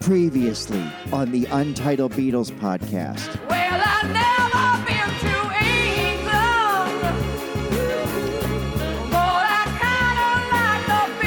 Previously on the Untitled Beatles podcast. Well, I never been to England, but I kinda like the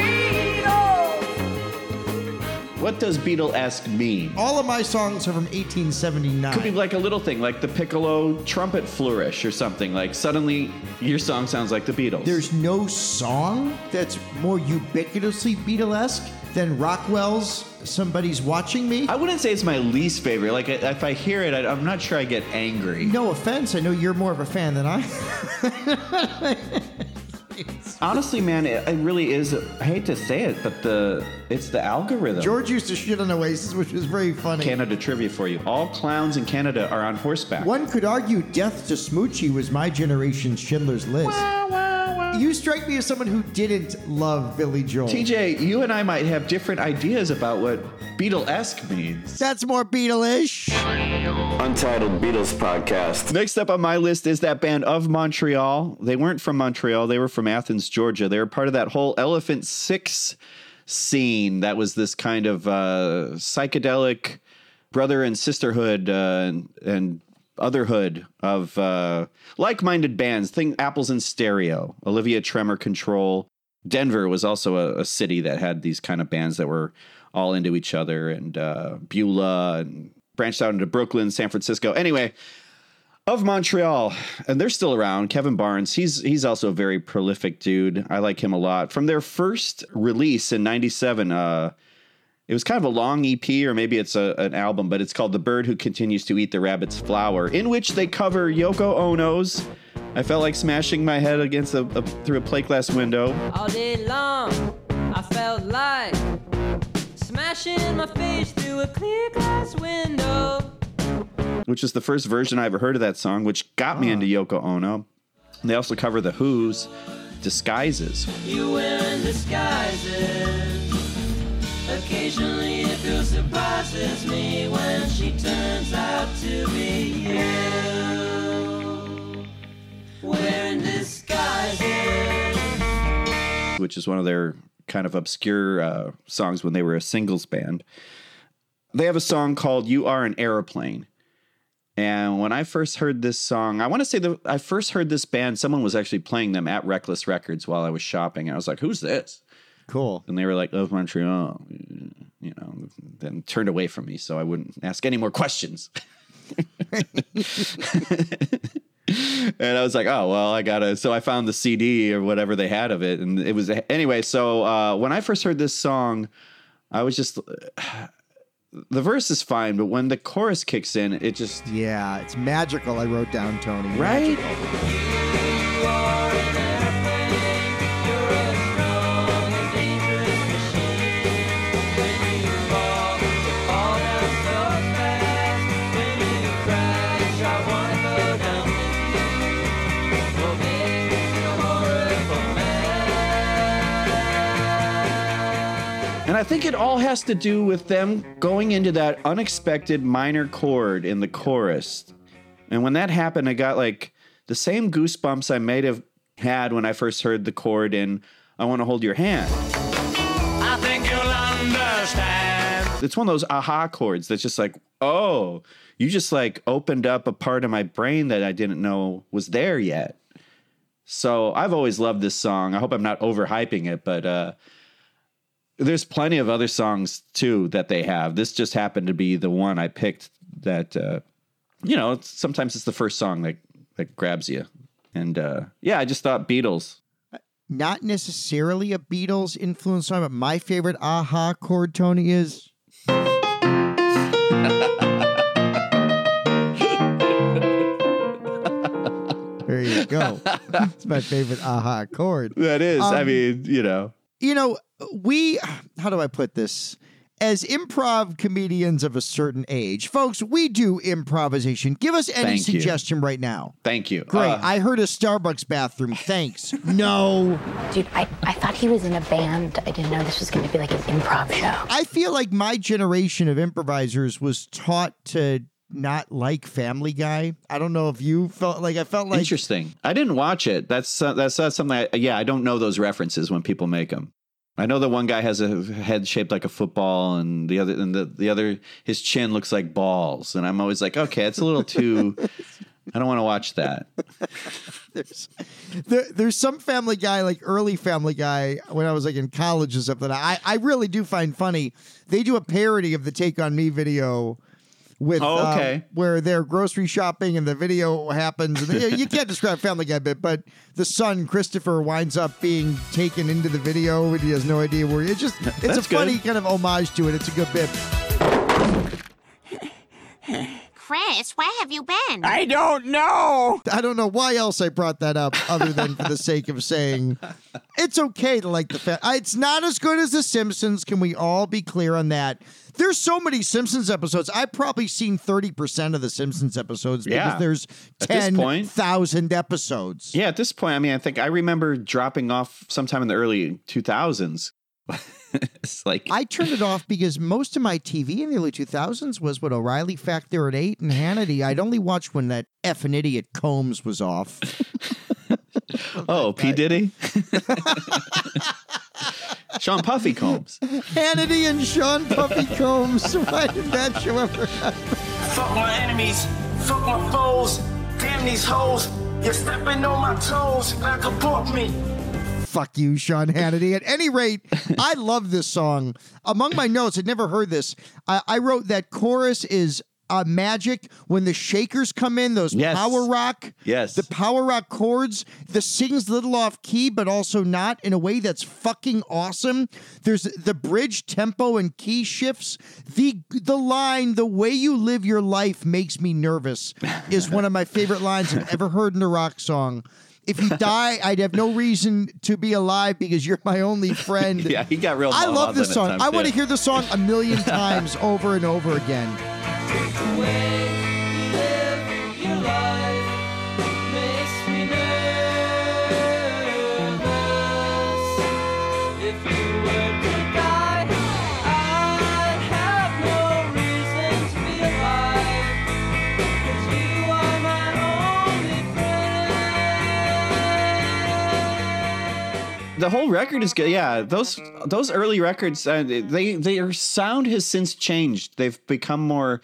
Beatles. What does Beatle-esque mean? All of my songs are from 1879. Could be like a little thing, like the piccolo trumpet flourish or something. Like suddenly your song sounds like the Beatles. There's no song that's more ubiquitously Beatlesque than Rockwell's "Somebody's Watching Me." I wouldn't say it's my least favorite. Like if I hear it, I, I'm not sure I get angry. No offense, I know you're more of a fan than I. Honestly, man, it, it really is. I hate to say it, but the it's the algorithm. George used to shit on Oasis, which was very funny. Canada trivia for you. All clowns in Canada are on horseback. One could argue "Death to Smoochy" was my generation's Schindler's List. You strike me as someone who didn't love Billy Joel. TJ, you and I might have different ideas about what Beatle-esque means. That's more Beatle-ish. Untitled Beatles Podcast. Next up on my list is that band of Montreal. They weren't from Montreal, they were from Athens, Georgia. They were part of that whole Elephant Six scene that was this kind of uh, psychedelic brother and sisterhood uh, and, and otherhood of uh, like minded bands. Think Apples in Stereo, Olivia Tremor Control. Denver was also a, a city that had these kind of bands that were all into each other, and uh, Beulah, and branched out into Brooklyn, San Francisco. Anyway, of Montreal, and they're still around. Kevin Barnes, he's he's also a very prolific dude. I like him a lot. From their first release in '97, uh, it was kind of a long EP, or maybe it's a, an album, but it's called "The Bird Who Continues to Eat the Rabbit's Flower," in which they cover Yoko Ono's. I felt like smashing my head against a, a through a plate glass window. All day long, I felt like smashing my face through a clear glass window. which is the first version I ever heard of that song, which got me into Yoko Ono. They also cover The Who's Disguises. You wearing disguises. Occasionally it surprises me when she turns out to be you. Wearing disguises. which is one of their kind of obscure uh, songs when they were a singles band. They have a song called "You Are an Aeroplane," and when I first heard this song, I want to say that I first heard this band. Someone was actually playing them at Reckless Records while I was shopping. I was like, "Who's this?" Cool. And they were like, "Of Montreal," you know. Then turned away from me, so I wouldn't ask any more questions. and I was like, oh well, I gotta. So I found the CD or whatever they had of it, and it was anyway. So uh, when I first heard this song, I was just the verse is fine, but when the chorus kicks in, it just Yeah, it's magical. I wrote down Tony. right. You think it all has to do with them going into that unexpected minor chord in the chorus. And when that happened, I got like the same goosebumps I might have had when I first heard the chord in I Want to Hold Your Hand. I think you'll understand. It's one of those aha chords that's just like, oh, you just like opened up a part of my brain that I didn't know was there yet. So I've always loved this song. I hope I'm not overhyping it, but uh, there's plenty of other songs too that they have. This just happened to be the one I picked that, uh, you know, it's, sometimes it's the first song that, that grabs you. And uh, yeah, I just thought Beatles. Not necessarily a Beatles influence song, but my favorite aha chord, Tony, is. there you go. it's my favorite aha chord. That is, I Um, mean, you know. You know, we, how do I put this? As improv comedians of a certain age, folks, we do improvisation. Give us any Thank you. suggestion right now. Thank you. Great. Uh, I heard a Starbucks bathroom. Thanks. no. Dude, I, I thought he was in a band. I didn't know this was going to be like an improv show. I feel like my generation of improvisers was taught to not like Family Guy. I don't know if you felt like I felt like Interesting. I didn't watch it. That's uh, that's uh, something. I, yeah, I don't know those references when people make them. I know that one guy has a head shaped like a football, and the other, and the, the other, his chin looks like balls, and I'm always like, okay, it's a little too. I don't want to watch that. there's there, there's some Family Guy, like early Family Guy, when I was like in college or something. I I really do find funny. They do a parody of the Take on Me video. With Oh, uh, okay. where they're grocery shopping and the video happens, and you, you can't describe Family Guy bit, but the son Christopher winds up being taken into the video and he has no idea where. It's just it's a That's good. funny kind of homage to it. It's a good bit. Chris, where have you been? I don't know I don't know why else I brought that up other than for the sake of saying it's okay to like the fa- It's not as good as The Simpsons. Can we all be clear on that? There's so many Simpsons episodes. I've probably seen 30% of the Simpsons episodes because Yeah. there's At this point. 10,000 episodes. Yeah, at this point, I mean, I think I remember dropping off sometime in the early 2000s. it's like, I turned it off because most of my TV in the early 2000s was what O'Reilly Factor at 8 and Hannity. I'd only watch when that effing idiot Combs was off. oh, P. Diddy? Sean Puffy Combs. Hannity and Sean Puffy Combs. Why did that show ever happen? Fuck my enemies, fuck my foes. Damn these hoes, you're stepping on my toes like a pork me. Fuck you, Sean Hannity. At any rate, I love this song. Among my notes, I'd never heard this. I, I wrote that chorus is uh, magic when the shakers come in, those Yes. power rock. Yes. The power rock chords, the sings a little off key, but also not in a way that's fucking awesome. There's the bridge tempo and key shifts. The the line, the way you live your life makes me nervous, is one of my favorite lines I've ever heard in a rock song. If you die, I'd have no reason to be alive because you're my only friend. Yeah, he got real I love this song. I want to hear the song a million times over and over again. The whole record is good. Yeah, those those early records, uh, they their sound has since changed. They've become more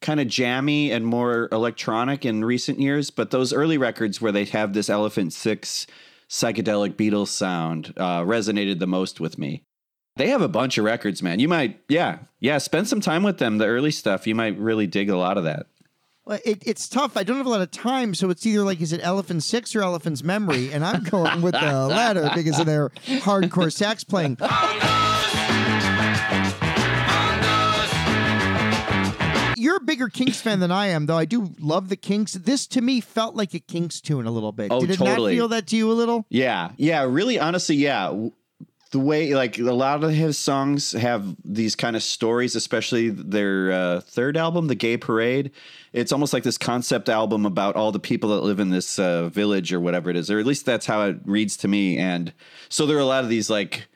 kind of jammy and more electronic in recent years. But those early records where they have this Elephant Six psychedelic Beatles sound uh, resonated the most with me. They have a bunch of records, man. You might, yeah, yeah, spend some time with them. The early stuff, you might really dig a lot of that. It, it's tough. I don't have a lot of time, so it's either like, is it Elephant Six or Elephant's Memory? And I'm going with the latter because of their hardcore sax playing. You're a bigger Kinks fan than I am, though. I do love the Kinks. This to me felt like a Kinks tune a little bit. Oh, Did it totally. not feel that to you a little? Yeah, yeah, really, honestly, yeah. The way, like, a lot of his songs have these kind of stories, especially their uh, third album, The Gay Parade. It's almost like this concept album about all the people that live in this uh, village or whatever it is, or at least that's how it reads to me. And so there are a lot of these, like,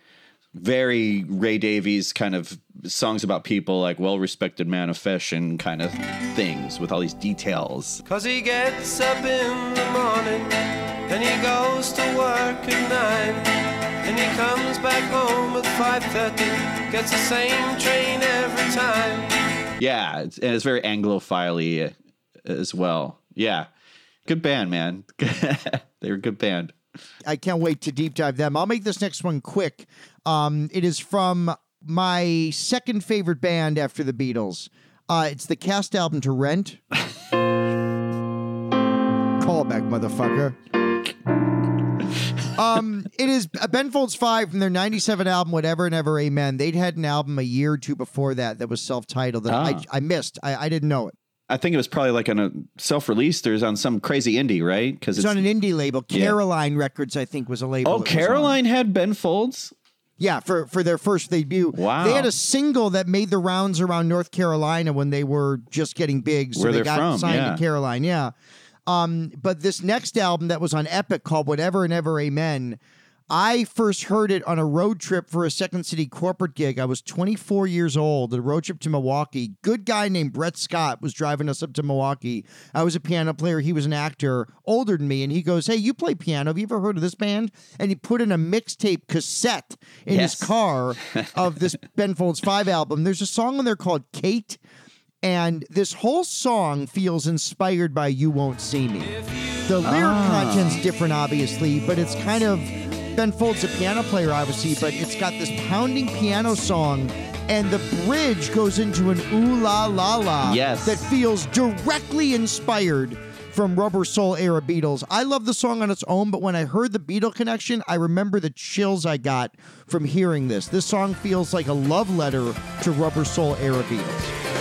very Ray Davies kind of songs about people, like well respected man of fashion kind of things with all these details. Cause he gets up in the morning and he goes to work at nine and he comes back home at 5.30 gets the same train every time Yeah, it's, and it's very Anglophile as well. Yeah, good band, man. They're a good band. I can't wait to deep dive them. I'll make this next one quick. Um, it is from my second favorite band after the Beatles. Uh, it's the cast album to Rent. Callback, motherfucker. Um, it is uh, Ben Folds Five from their '97 album, Whatever and Ever Amen. They'd had an album a year or two before that that was self-titled that Ah. I, I missed. I, I didn't know it. I think it was probably like on a self-released or is on some crazy indie, right? Because It's on an indie label. Yeah. Caroline Records, I think, was a label. oh, it was on. Caroline had Ben Folds. Yeah, for for their first debut. Wow. They had a single that made the rounds around North Carolina when they were just getting big. So Where they they're got from, signed yeah. to Caroline, yeah. Um, but this next album that was on Epic called Whatever and Ever Amen, I first heard it on a road trip for a Second City corporate gig. I was 24 years old, a road trip to Milwaukee. Good guy named Brett Scott was driving us up to Milwaukee. I was a piano player. He was an actor, older than me. And he goes, Hey, you play piano. Have you ever heard of this band? And he put in a mixtape cassette in Yes. his car of this Ben Folds 5 album. There's a song on there called Kate. And this whole song feels inspired by You Won't See Me. The lyric ah. content's different, obviously, but it's kind of Ben Folds, a piano player, obviously, but it's got this pounding piano song, and the bridge goes into an ooh la la la Yes. that feels directly inspired from Rubber Soul era Beatles. I love the song on its own, but when I heard the Beatle connection, I remember the chills I got from hearing this. This song feels like a love letter to Rubber Soul era Beatles.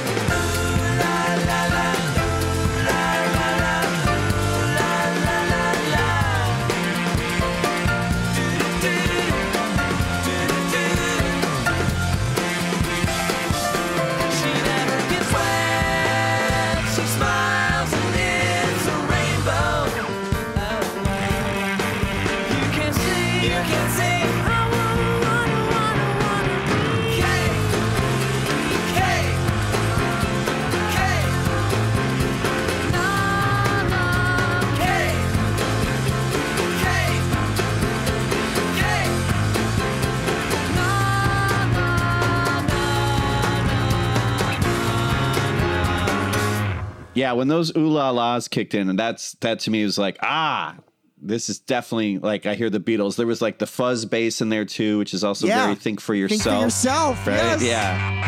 Yeah, when those ooh la las kicked in, and that's that to me was like, ah, this is definitely like I hear the Beatles. There was like the fuzz bass in there too, which is also Yeah. very think for yourself. Think for yourself, right? yes. Yeah.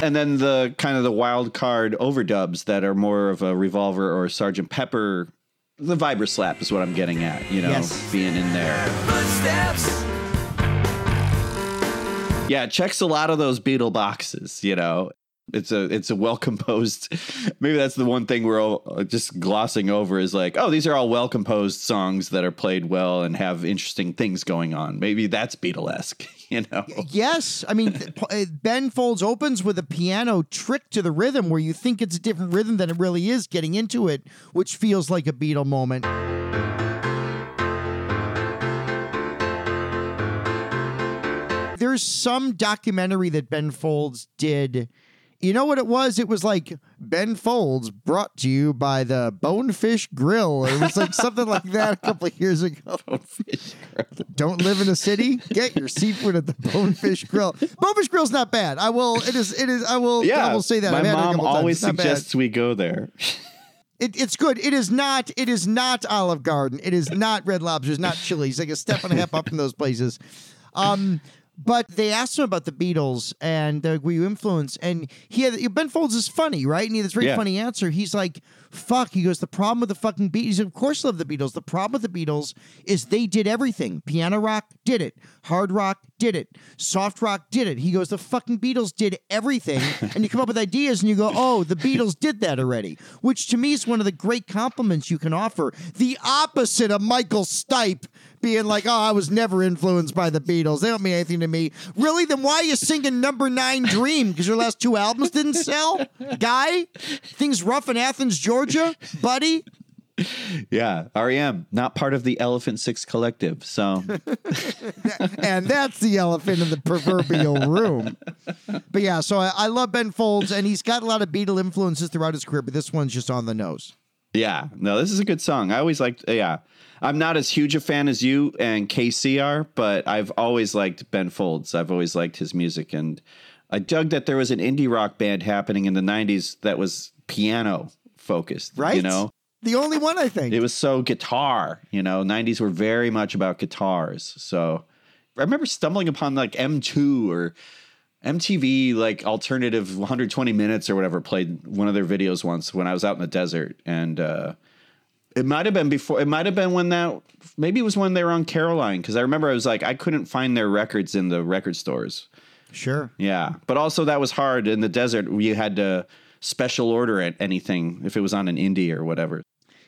And then the kind of the wild card overdubs that are more of a revolver or Sergeant Pepper. The vibra slap is what I'm getting at, you know, Yes. being in there. Footsteps. Yeah, it checks a lot of those Beatle boxes. You know, it's a it's a well composed. Maybe that's the one thing we're all uh, just glossing over is like, oh, these are all well composed songs that are played well and have interesting things going on. Maybe that's Beatlesque. You know, Yes, I mean Ben Folds opens with a piano trick to the rhythm where you think it's a different rhythm than it really is. Getting into it, which feels like a Beatle moment. There's some documentary that Ben Folds did. You know what it was? It was like Ben Folds brought to you by the Bonefish Grill. It was like something like that a couple of years ago. Don't live in a city? Get your seafood at the Bonefish Grill. Bonefish Grill's not bad. I will. It is. It is. I will. Yeah. I will say that. My I've had it a mom always not bad. suggests we go there. It, it's good. It is not. It is not Olive Garden. It is not Red Lobster. It's not Chili's. Like a step and a half up from those places. Um, but they asked him about the Beatles and uh, were you influenced? And he had Ben Folds is funny, right? And he had this very Yeah. funny answer. He's like, "Fuck." He goes, "The problem with the fucking Beatles." Said, "Of course, I love the Beatles. The problem with the Beatles is they did everything. Piano rock did it. Hard rock did it. Soft rock did it." He goes, "The fucking Beatles did everything." and you come up with ideas, and you go, "Oh, the Beatles did that already," which to me is one of the great compliments you can offer. The opposite of Michael Stipe being like, "Oh, I was never influenced by the Beatles. They don't mean anything to me." Really? Then why are you singing Number Nine Dream? Because your last two albums didn't sell, guy. Things rough in Athens, Georgia, buddy. yeah, REM not part of the Elephant Six Collective, so and that's the elephant in the proverbial room. But yeah, so I, I love Ben Folds, and he's got a lot of Beatle influences throughout his career, but this one's just on the nose. Yeah, no, this is a good song. I always liked. Yeah, I'm not as huge a fan as you and KC are, but I've always liked Ben Folds. I've always liked his music, and I dug that there was an indie rock band happening in the '90s that was piano focused. Right? You know, The only one, I think. it was so guitar. You know, '90s were very much about guitars. So I remember stumbling upon like M2 or MTV like alternative 120 minutes or whatever played one of their videos once when I was out in the desert and uh it might have been before it might have been when that maybe it was when they were on Caroline because I remember I was like I couldn't find their records in the record stores. Sure. Yeah, but also that was hard in the desert. You had to special order it anything if it was on an indie or whatever.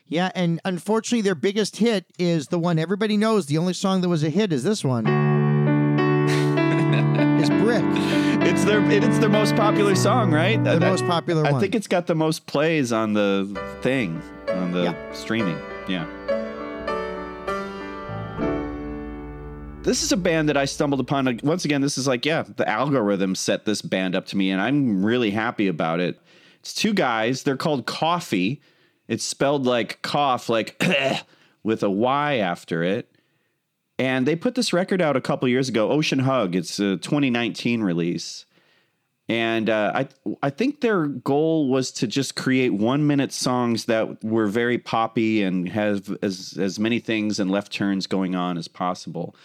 Yeah, and unfortunately, their biggest hit is the one everybody knows. The only song that was a hit is this one. is Brick. It's their it's their most popular song, right? The I- most popular I think it's got the most plays on the thing on the Yeah. streaming. Yeah. this is a band that I stumbled upon. Once again, this is like, yeah, the algorithm set this band up to me, and I'm really happy about it. It's two guys. They're called Coughy. It's spelled like cough, like with a Y after it. And they put this record out a couple years ago, Ocean Hug. It's a 2019 release. And uh, I I think their goal was to just create one minute songs that were very poppy and have as as many things and left turns going on as possible.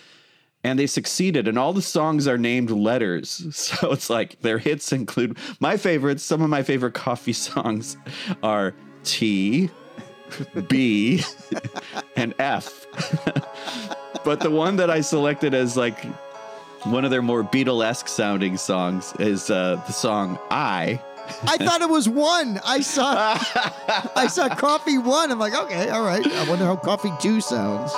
And they succeeded, and all the songs are named letters. So it's like their hits include my favorites. Some of my favorite Coughy songs are T, B, and F. but the one that I selected as like one of their more Beatlesque sounding songs is uh, the song I. I thought it was one. I saw I saw Coughy one. I'm like, okay, all right. I wonder how Coughy two sounds.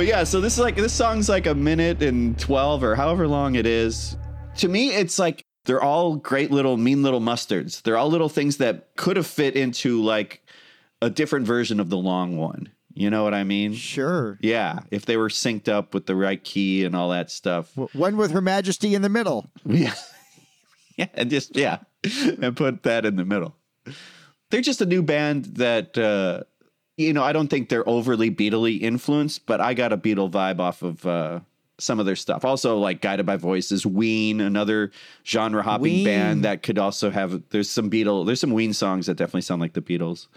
But yeah, so this is like this song's like a minute and 12 or however long it is. To me, it's like they're all great little mean little mustards. They're all little things that could have fit into like a different version of the long one. You know what I mean? Sure. Yeah, if they were synced up with the right key and all that stuff. One with Her Majesty in the middle. Yeah. yeah, and just yeah, and put that in the middle. They're just a new band that uh you know, I don't think they're overly Beatley influenced, but I got a Beatle vibe off of uh some of their stuff. Also, like Guided by Voices, Ween, another genre hopping Ween. band that could also have. There's some Beatle. There's some Ween songs that definitely sound like the Beatles.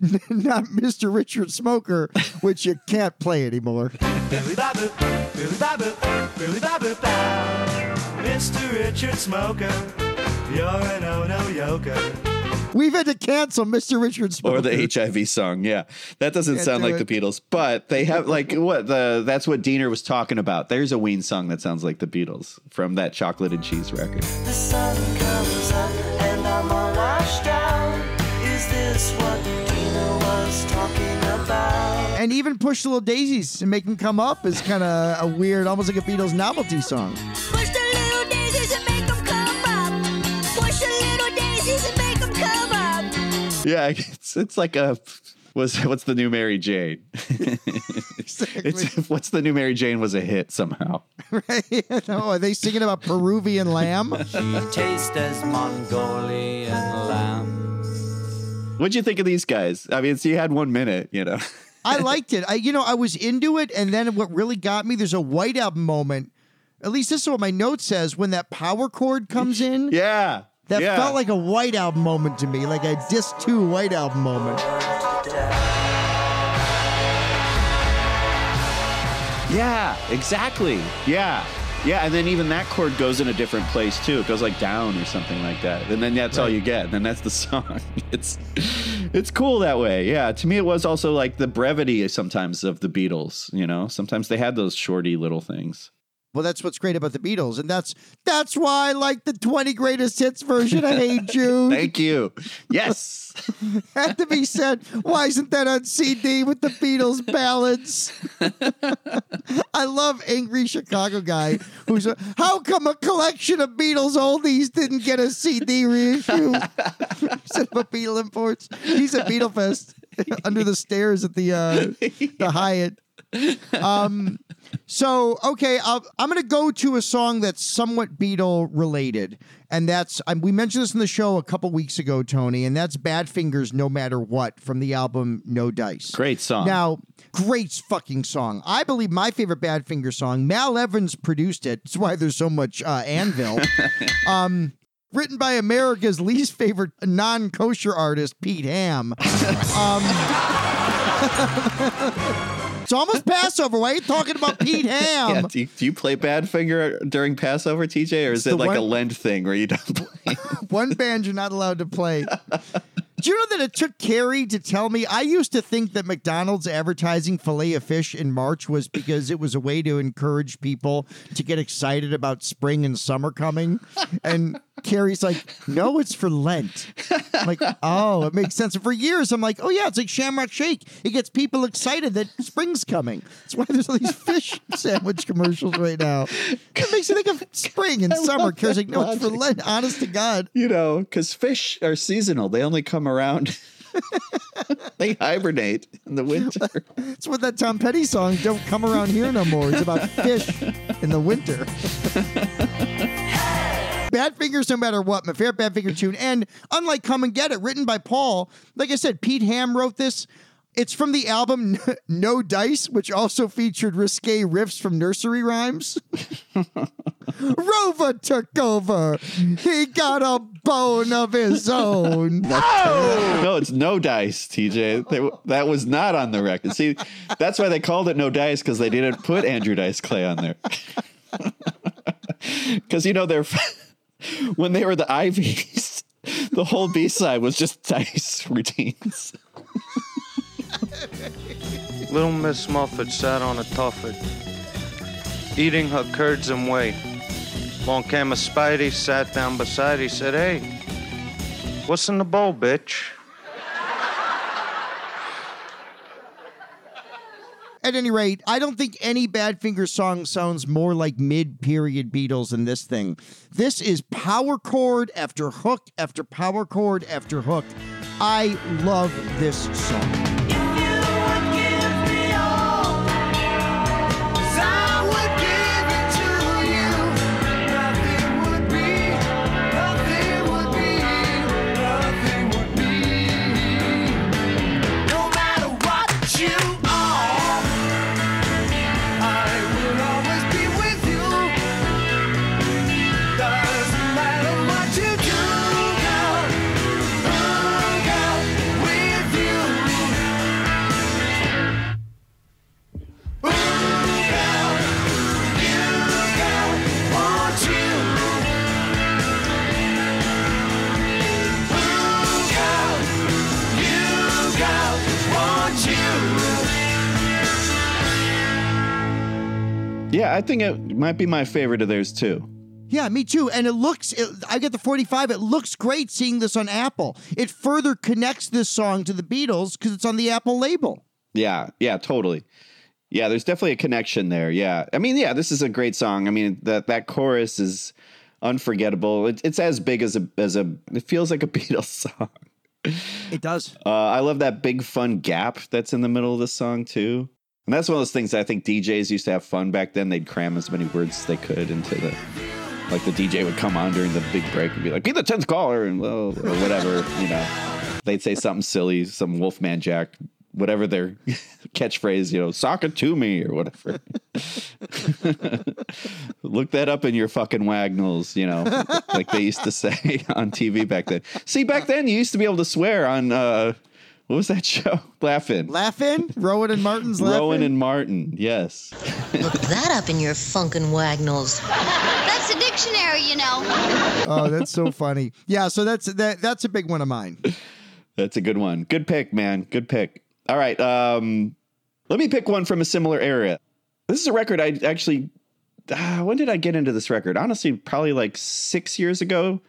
Not Mr. Richard Smoker, which you can't play anymore. Billy Babu, Billy Babu, Billy Babu, Bow. Mr. Richard Smoker, you're an oh no yoker. We've had to cancel Mr. Richard Smoker. Or the HIV song, yeah, that doesn't Can't sound do like it. the Beatles, but they have like what the that's what Deaner was talking about. There's a Ween song that sounds like the Beatles from that chocolate and cheese record. The sun comes up and I'm all washed out. Is this what Deaner was talking about? And even Push the Little Daisies and Make Them Come Up is kind of a weird, almost like a Beatles novelty song. Yeah, it's it's like a was what's the new Mary Jane? it's what's the new Mary Jane was a hit somehow. Right? oh, are they singing about Peruvian lamb? Taste as Mongolian lamb. What'd you think of these guys? I mean, so you had one minute, you know. I liked it. I, you know, I was into it, and then what really got me? There's a White Album moment. At least this is what my note says. When that power chord comes in, yeah, that yeah. felt like a White Album moment to me, like a disc two White Album moment. Yeah, exactly. Yeah. Yeah, and then even that chord goes in a different place too. It goes like down or something like that. And then that's all you get. And then that's the song. It's it's cool that way. Yeah, to me it was also like the brevity sometimes of the Beatles, you know? Sometimes they had those shorty little things. Well, that's what's great about the Beatles, and that's that's why I like the 20 greatest hits version of Hey Jude. Thank you. Yes. Had to be said. Why isn't that on CD with the Beatles ballads? I love angry Chicago guy who's a, how come a collection of Beatles oldies didn't get a CD reissue instead of a Beatle imports? He's at Beatle Fest under the stairs at the uh, the Hyatt. Um, so okay, i I'm going to go to a song that's somewhat Beatle related, and that's um, we mentioned this in the show a couple weeks ago, Tony, and that's Badfingers "No Matter What" from the album No Dice. Great song. Now, great fucking song. I believe my favorite Badfinger song. Mal Evans produced it. That's why there's so much uh, anvil. um, written by America's least favorite non-kosher artist, Pete Ham. It's almost Passover. Why are you talking about Pete Ham? Yeah, do, you, do you play Badfinger during Passover, TJ, or is the it like a Lent thing where you don't play? One band you're not allowed to play. Do you know that it took Carrie to tell me? I used to think that McDonald's advertising filet of fish in March was because it was a way to encourage people to get excited about spring and summer coming. And Carrie's like, no, it's for Lent. I'm like, oh, it makes sense. And for years, I'm like, oh, yeah, it's like Shamrock Shake. It gets people excited that spring's coming. That's why there's all these fish sandwich commercials right now. It makes you think of spring and summer. Carrie's like, no, it's for Lent. Honest to God. you know, because fish are seasonal. They only come around. they hibernate in the winter. It's what that Tom Petty song "Don't Come Around Here No More" is about fish in the winter. Badfinger's, no matter what, my favorite Badfinger tune. And unlike "Come and Get It," written by Paul, like I said, Pete Ham wrote this. It's from the album No Dice, which also featured risque riffs from nursery rhymes. Rover took over. He got a bone of his own. No, it's no dice, TJ. They, that was not on the record. See, that's why they called it no dice because they didn't put Andrew Dice Clay on there. Because you know they're when they were the Iveys, the whole B side was just dice routines. Little Miss Muffet sat on a tuffet, eating her curds and whey. Long came a Spidey, sat down beside, he said, Hey, what's in the bowl, bitch? At any rate, I don't think any Badfinger song sounds more like mid period Beatles than this thing. This is power chord after hook after power chord after hook. I love this song. I think it might be my favorite of theirs too. Yeah, me too. And it looks, it, I get the 45. It looks great seeing this on Apple. It further connects this song to the Beatles because it's on the Apple label. Yeah, yeah, totally. Yeah, there's definitely a connection there. Yeah, I mean, yeah, this is a great song. I mean, that that chorus is unforgettable. It, it's as big as a as a. It feels like a Beatles song. It does. Uh, I love that big fun gap that's in the middle of the song too. And that's one of those things I think DJs used to have fun back then. They'd cram as many words as they could into the. Like the DJ would come on during the big break and be like, "Be the tenth caller," and well, or whatever, you know. They'd say something silly, some Wolfman Jack, whatever their catchphrase, you know, "sock it to me" or whatever. Look that up in your fucking Wagnalls, you know, like they used to say on TV back then. See, back then you used to be able to swear on uh, what was that show? Laugh-In. Laugh-In? Rowan and Martin's Laugh-In? Rowan and Martin, yes. Look that up in your funkin' wagnalls. That's a dictionary, you know. oh, that's so funny. Yeah, so that's that. That's a big one of mine. That's a good one. Good pick, man. Good pick. All right. Um, let me pick one from a similar area. This is a record I actually. Uh, when did I get into this record? Honestly, probably like six years ago.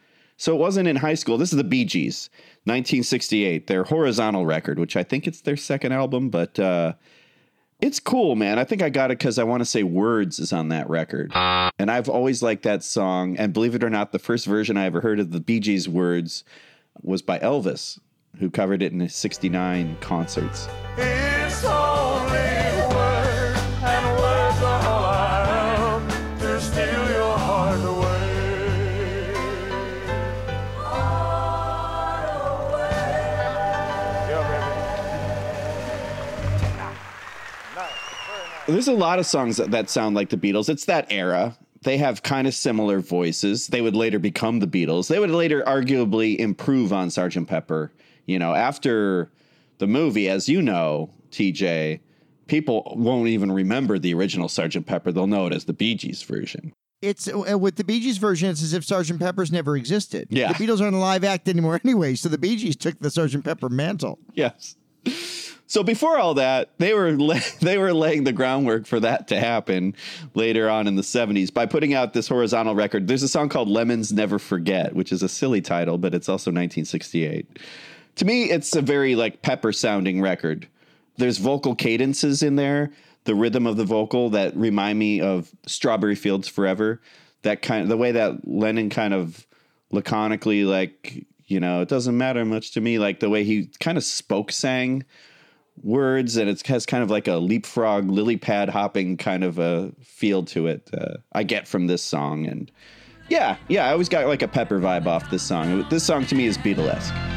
So it wasn't in high school. This is the Bee Gees, 1968, their horizontal record, which I think it's their second album, but uh, it's cool, man. I think I got it because I want to say Words is on that record. And I've always liked that song. And believe it or not, the first version I ever heard of the Bee Gees Words was by Elvis, who covered it in his 69 concerts. It's There's a lot of songs that, that sound like the Beatles. It's that era. They have kind of similar voices. They would later become the Beatles. They would later arguably improve on Sgt. Pepper. You know, after the movie, as you know, TJ, people won't even remember the original Sergeant Pepper. They'll know it as the Bee Gees version. It's uh, with the Bee Gees version. It's as if Sergeant Pepper's never existed. Yeah. the Beatles aren't a live act anymore anyway. So the Bee Gees took the Sergeant Pepper mantle. Yes. So before all that, they were la- they were laying the groundwork for that to happen later on in the 70s by putting out this horizontal record. There's a song called Lemons Never Forget, which is a silly title, but it's also 1968. To me, it's a very like Pepper sounding record. There's vocal cadences in there, the rhythm of the vocal that remind me of Strawberry Fields Forever. That kind of the way that Lennon kind of laconically like, you know, it doesn't matter much to me like the way he kind of spoke sang words and it has kind of like a leapfrog lily pad hopping kind of a feel to it uh, i get from this song. And yeah yeah i always got like a pepper vibe off this song. This song to me is beatlesque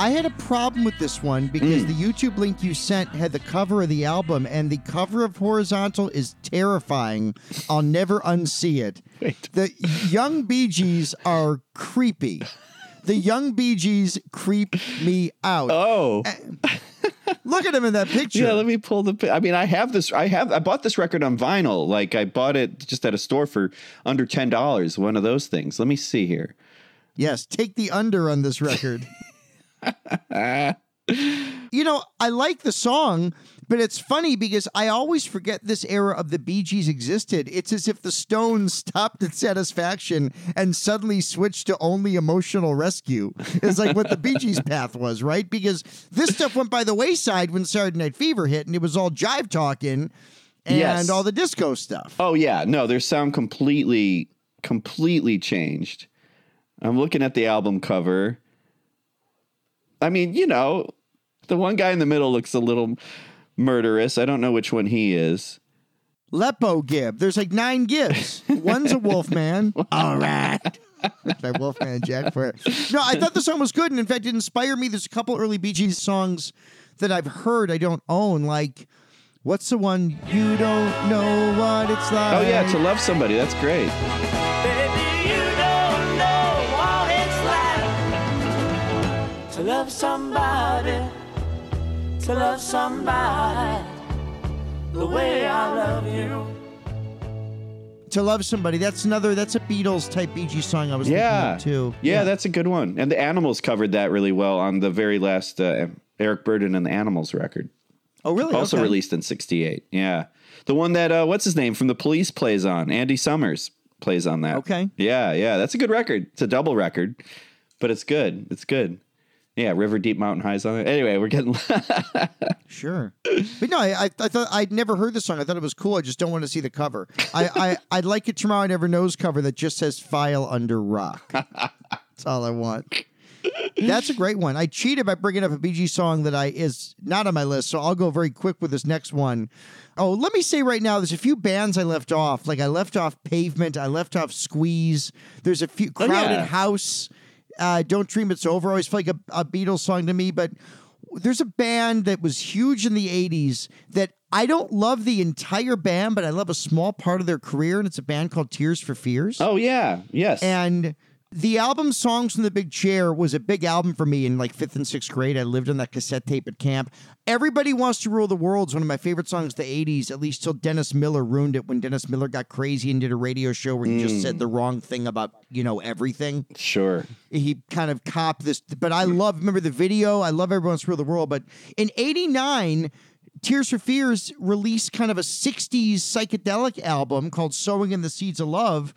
I had a problem with this one because mm. the YouTube link you sent had the cover of the album, and the cover of Horizontal is terrifying. I'll never unsee it. The young Bee Gees are creepy. The young Bee Gees creep me out. Oh. Look at him in that picture. yeah let me pull the i mean i have this i have i bought this record on vinyl like i bought it just at a store for under $10 one of those things let me see here Yes, take the under on this record. you know, I like the song, but it's funny because I always forget this era of the Bee Gees existed. It's as if the Stones stopped at satisfaction and suddenly switched to only emotional rescue. It's like what the Bee Gees path was, right? Because this stuff went by the wayside when Saturday Night Fever hit and it was all jive talking and Yes. all the disco stuff. Oh yeah, no, their sound completely, completely changed. I'm looking at the album cover. I mean, you know, the one guy in the middle looks a little murderous. I don't know which one he is. Lepo Gib. There's like nine Gibbs. One's a Wolfman. All right. My Wolfman Jack for it. No, I thought the song was good. And in fact, it inspired me. There's a couple early Bee Gees songs that I've heard I don't own. Like, what's the one? You don't know what it's like. Oh yeah, to love somebody. That's great. To love somebody, to love somebody the way I love you. To love somebody. That's another. That's a Beatles type BG song I was Yeah, thinking of too. Yeah, that's a good one. And the Animals covered that really well on the very last uh, Eric Burdon and the Animals record. Oh, really? Also Okay. released in '68. Yeah, the one that uh, what's his name from the Police plays on. Andy Summers plays on that. Okay. Yeah, yeah, that's a good record. It's a double record, but it's good. It's good. Yeah, River Deep Mountain Highs on it. Anyway, we're getting Sure, but no, I, I I thought I'd never heard the song. I thought it was cool. I just don't want to see the cover. I, I I'd like a Tomorrow Never Knows cover that just says "File Under Rock." That's all I want. That's a great one. I cheated by bringing up a BG song that I is not on my list, so I'll go very quick with this next one. Oh, let me say right now, there's a few bands I left off. Like I left off Pavement, I left off Squeeze. There's a few Oh, Crowded yeah. House. Uh, Don't Dream It's Over. Always felt like a, a Beatles song to me, but there's a band that was huge in the 80s that I don't love the entire band, but I love a small part of their career, and it's a band called Tears for Fears. Oh yeah, yes. And the album Songs from the Big Chair was a big album for me in like fifth and sixth grade. I lived on that cassette tape at camp. Everybody Wants to Rule the World is one of my favorite songs of the 80s, at least till Dennis Miller ruined it when Dennis Miller got crazy and did a radio show where he just Mm. said the wrong thing about, you know, everything Sure. he kind of copped this but i love remember the video i love everyone's rule the world but in 89 Tears for Fears released kind of a 60s psychedelic album called Sowing in the Seeds of Love.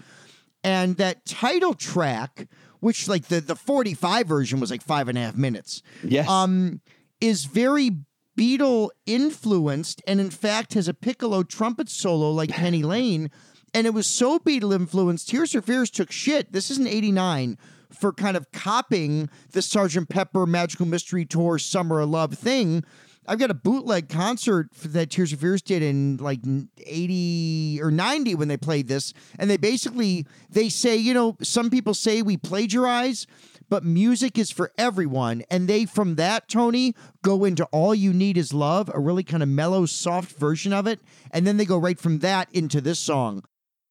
And that title track, which like the, the 45 version was like five and a half minutes. Yes. Um, is very Beatle influenced and in fact has a piccolo trumpet solo like Penny Lane. And it was so Beatle influenced. Tears for Fears took shit. This is an 89 for kind of copying the Sgt. Pepper Magical Mystery Tour Summer of Love thing. I've got a bootleg concert that Tears for Fears did in like 80 or 90 when they played this. And they basically, they say, you know, some people say we plagiarize, but music is for everyone. And they, from that, Tony, go into All You Need Is Love, a really kind of mellow, soft version of it. And then they go right from that into this song.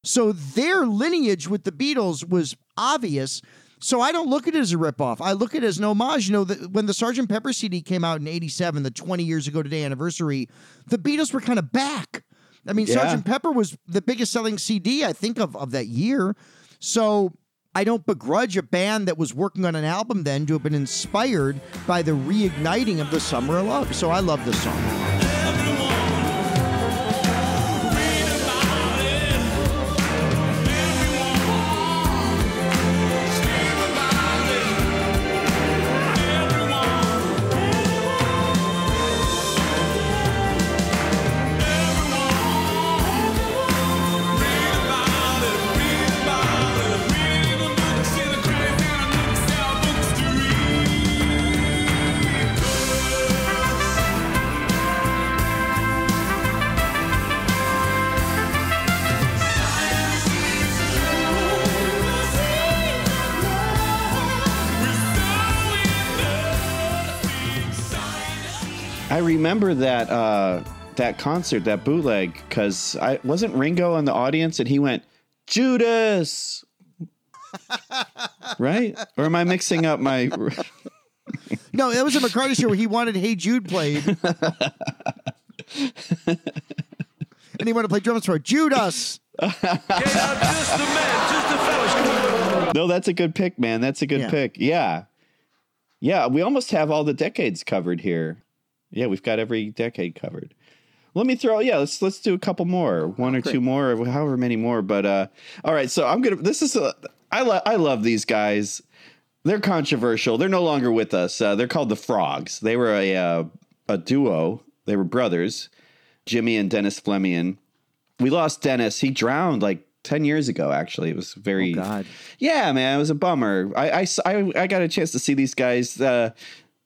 So their lineage with the Beatles was obvious. So I don't look at it as a ripoff. I look at it as an homage. You know, the, when the Sgt. Pepper CD came out in 87, the 20 years ago today anniversary, the Beatles were kind of back. I mean, Yeah. Sgt. Pepper was the biggest selling CD, I think, of, of that year. So I don't begrudge a band that was working on an album then to have been inspired by the reigniting of the Summer of Love. So I love this song. Remember that uh, that concert, that bootleg, because I wasn't Ringo in the audience, and he went Judas, right? Or am I mixing up my? No, that was a McCartney show where he wanted Hey Jude played. and he wanted to play drums for Judas. no, that's a good pick, man. That's a good Yeah. pick. Yeah, yeah. We almost have all the decades covered here. Yeah, we've got every decade covered. Let me throw. Yeah, let's let's do a couple more, one or two more, or however many more. But uh, all right. So I'm gonna. This is a. I love. I love these guys. They're controversial. They're no longer with us. Uh, they're called the Frogs. They were a uh, a duo. They were brothers, Jimmy and Dennis Fleming. We lost Dennis. He drowned like ten years ago. Actually, it was very. God. Yeah, man, it was a bummer. I I I got a chance to see these guys. Uh,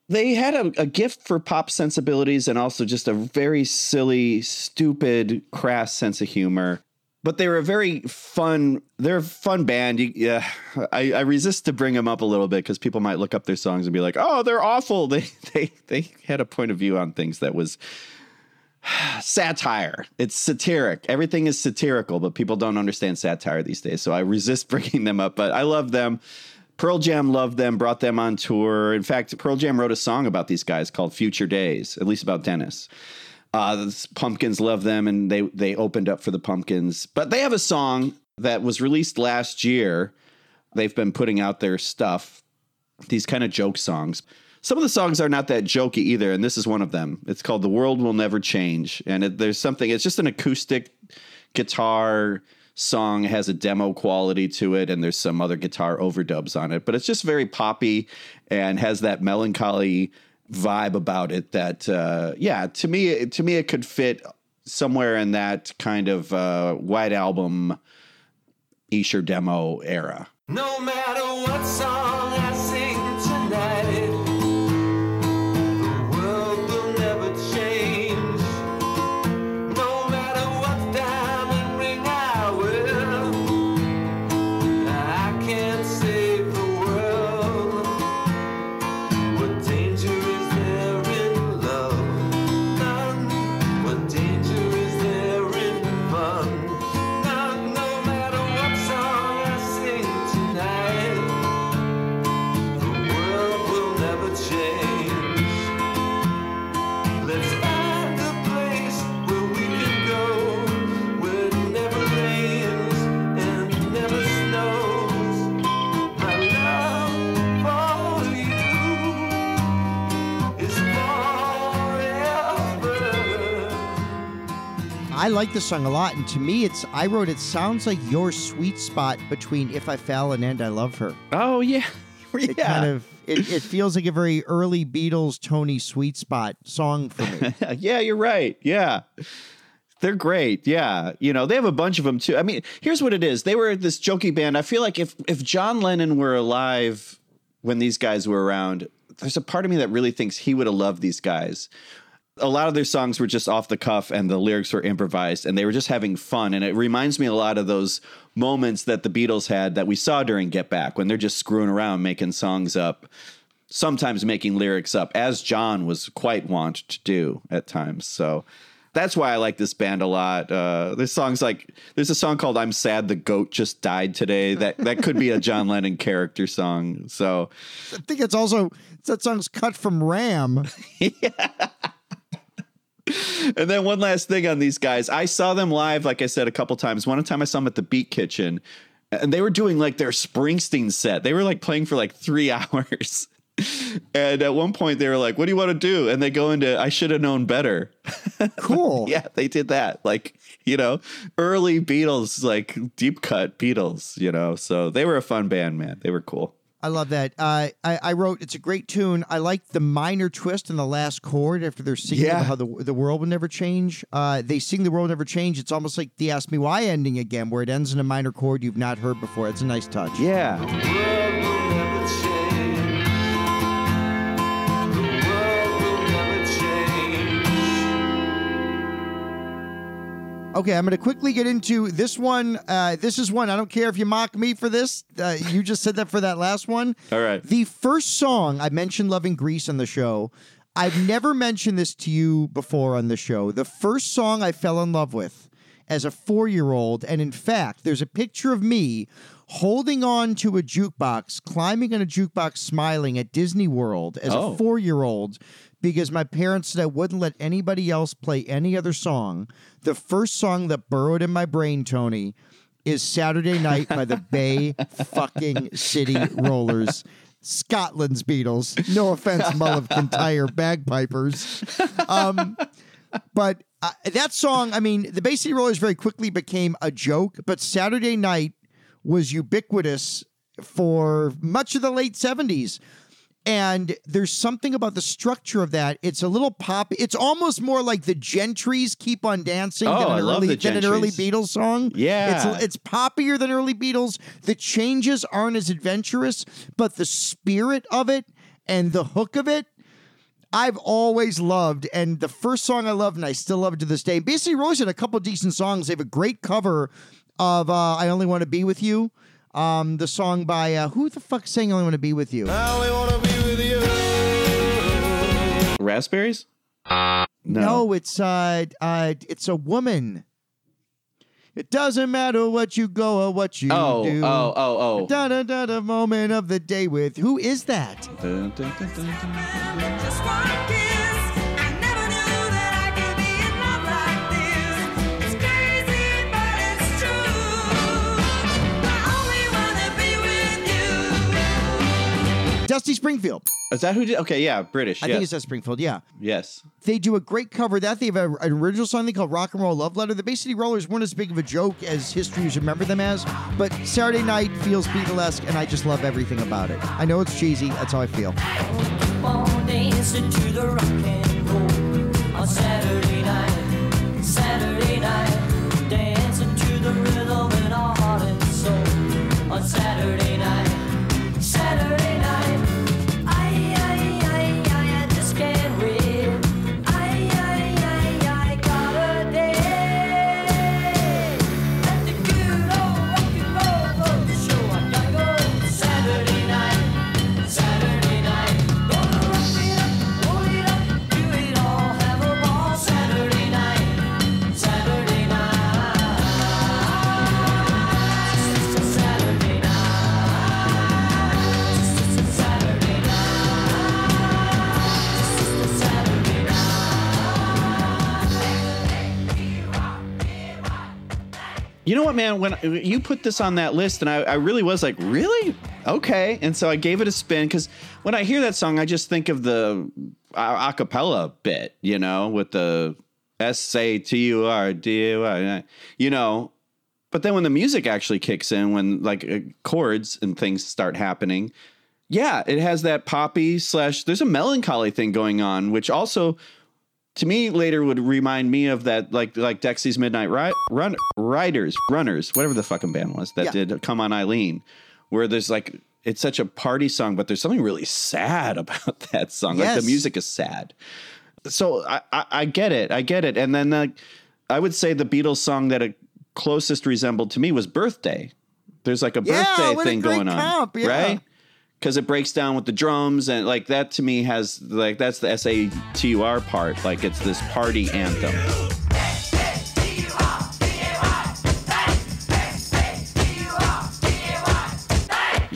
they had a, a gift for pop sensibilities and also just a very silly, stupid, crass sense of humor. But they were a very fun. They're a fun band. You, yeah, I, I resist to bring them up a little bit because people might look up their songs and be like, "Oh, they're awful." They they they had a point of view on things that was satire. It's satiric. Everything is satirical, but people don't understand satire these days. So I resist bringing them up, but I love them. Pearl Jam loved them, brought them on tour. In fact, Pearl Jam wrote a song about these guys called Future Days, at least about Dennis. Uh, Pumpkins love them, and they they opened up for the Pumpkins. But they have a song that was released last year. They've been putting out their stuff, these kind of joke songs. Some of the songs are not that jokey either, and this is one of them. It's called "The World Will Never Change," and it, there's something. It's just an acoustic guitar song. Has a demo quality to it, and there's some other guitar overdubs on it. But it's just very poppy and has that melancholy vibe about it. That uh, yeah, to me, to me, it could fit somewhere in that kind of uh, white album, Esher demo era. No matter what song I like this song a lot, and to me, it's I wrote it sounds like your sweet spot between "If I Fell" and "And I Love Her." Oh yeah, yeah. It kind of it, it feels like a very early Beatles Tony sweet spot song for me. yeah, you're right. Yeah. They're great. Yeah. You know, they have a bunch of them too. I mean, here's what it is. They were this jokey band. I feel like if if John Lennon were alive when these guys were around, there's a part of me that really thinks he would have loved these guys. A lot of their songs were just off the cuff and the lyrics were improvised and they were just having fun. And it reminds me a lot of those moments that the Beatles had that we saw during Get Back when they're just screwing around making songs up, sometimes making lyrics up, as John was quite wont to do at times. So that's why I like this band a lot. Uh, there's songs like there's a song called "I'm Sad the Goat Just Died Today." That that could be a John Lennon character song. So I think it's also that song's cut from Ram. And then one last thing on these guys. I saw them live, like I said, a couple times. One time I saw them at the Beat Kitchen, and they were doing like their Springsteen set. They were like playing for like three hours. And at one point they were like, What do you want to do? And they go into I should have known better. Cool. yeah, they did that. Like, you know, early Beatles, like deep cut Beatles, you know. So they were a fun band, man. They were cool. I love that. Uh, I, I wrote it's a great tune. I like the minor twist in the last chord after they're singing Yeah. about how the the world will never change. Uh, they sing the world will never change. It's almost like the Ask Me Why ending again, where it ends in a minor chord you've not heard before. It's a nice touch. Yeah. Okay, I'm going to quickly get into this one. Uh, this is one. I don't care if you mock me for this. Uh, you just said that for that last one. All right. The first song I mentioned "Loving Greece" on the show. I've never mentioned this to you before on the show. The first song I fell in love with as a four year old, and in fact, there's a picture of me holding on to a jukebox, climbing on a jukebox, smiling at Disney World as Oh. a four year old because my parents said I wouldn't let anybody else play any other song. The first song that burrowed in my brain, Tony, is Saturday Night by the Bay fucking City Rollers. Scotland's Beatles. No offense, Mull of Kintyre bagpipers. Um, but uh, that song, I mean, the Bay City Rollers very quickly became a joke, but Saturday Night was ubiquitous for much of the late 70s. And there's something about the structure of that. It's a little pop. It's almost more like the Gentrys "Keep on Dancing" Oh, than, I an love early, the than an early Beatles song. Yeah. it's it's poppier than early Beatles. The changes aren't as adventurous, but the spirit of it and the hook of it I've always loved, and the first song I loved, and I still love it to this day. Basically, Rose had a couple decent songs. They have a great cover of uh, "I Only Want to Be with You," um, the song by uh, who the fuck sang "I Only Want to Be with You"? I only wanna be with you. Raspberries? No, it's uh, uh, it's a woman. It doesn't matter what you go or what you Oh, do. oh, oh, oh. Da da da da moment of the day with who is that? Dun, dun, dun, Dusty Springfield. Is that who did? Okay, yeah, British. I yeah. think it's Dusty Springfield. Yeah. yes. They do a great cover of that. They have a, an original song they call Rock and Roll Love Letter. The Bay City Rollers weren't as big of a joke as history has remember them as, but Saturday Night feels Beatlesque, and I just love everything about it. I know it's cheesy. That's how I feel. on You know what, man? When you put this on that list, and I, I really was like, really? Okay. And so I gave it a spin because when I hear that song, I just think of the a- acapella bit, you know, with the S A T U R D U R. You know, but then when the music actually kicks in, when like uh, chords and things start happening, yeah, it has that poppy slash. There's a melancholy thing going on, which also, to me, later would remind me of that like like Dexy's Midnight Ri- Run Riders Runners, whatever the fucking band was that Yeah. did Come On Eileen, where there's like it's such a party song, but there's something really sad about that song. Like Yes. the music is sad. So I, I, I get it, I get it, and then the, I would say the Beatles song that it closest resembled to me was Birthday. There's like a Yeah, birthday a thing great going on, yeah. right? Because it breaks down with the drums and like that to me has like that's the S A T U R part. Like it's this party anthem.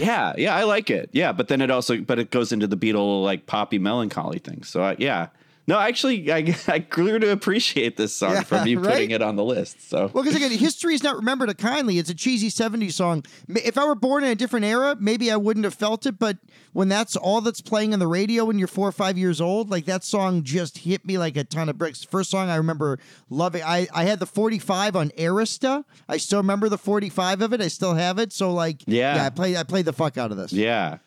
Yeah, yeah, I like it. Yeah, but then it also, but it goes into the Beatle like poppy melancholy thing. So I, yeah, no, actually, I I grew to appreciate this song Yeah, from you right? putting it on the list. So Well, because again, history is not remembered kindly. It's a cheesy 70s song. If I were born in a different era, maybe I wouldn't have felt it. But when that's all that's playing on the radio when you're four or five years old, like that song just hit me like a ton of bricks. First song I remember loving. I, I had the 45 on Arista. I still remember the 45 of it. I still have it. So like, Yeah. I played I played the fuck out of this. Yeah.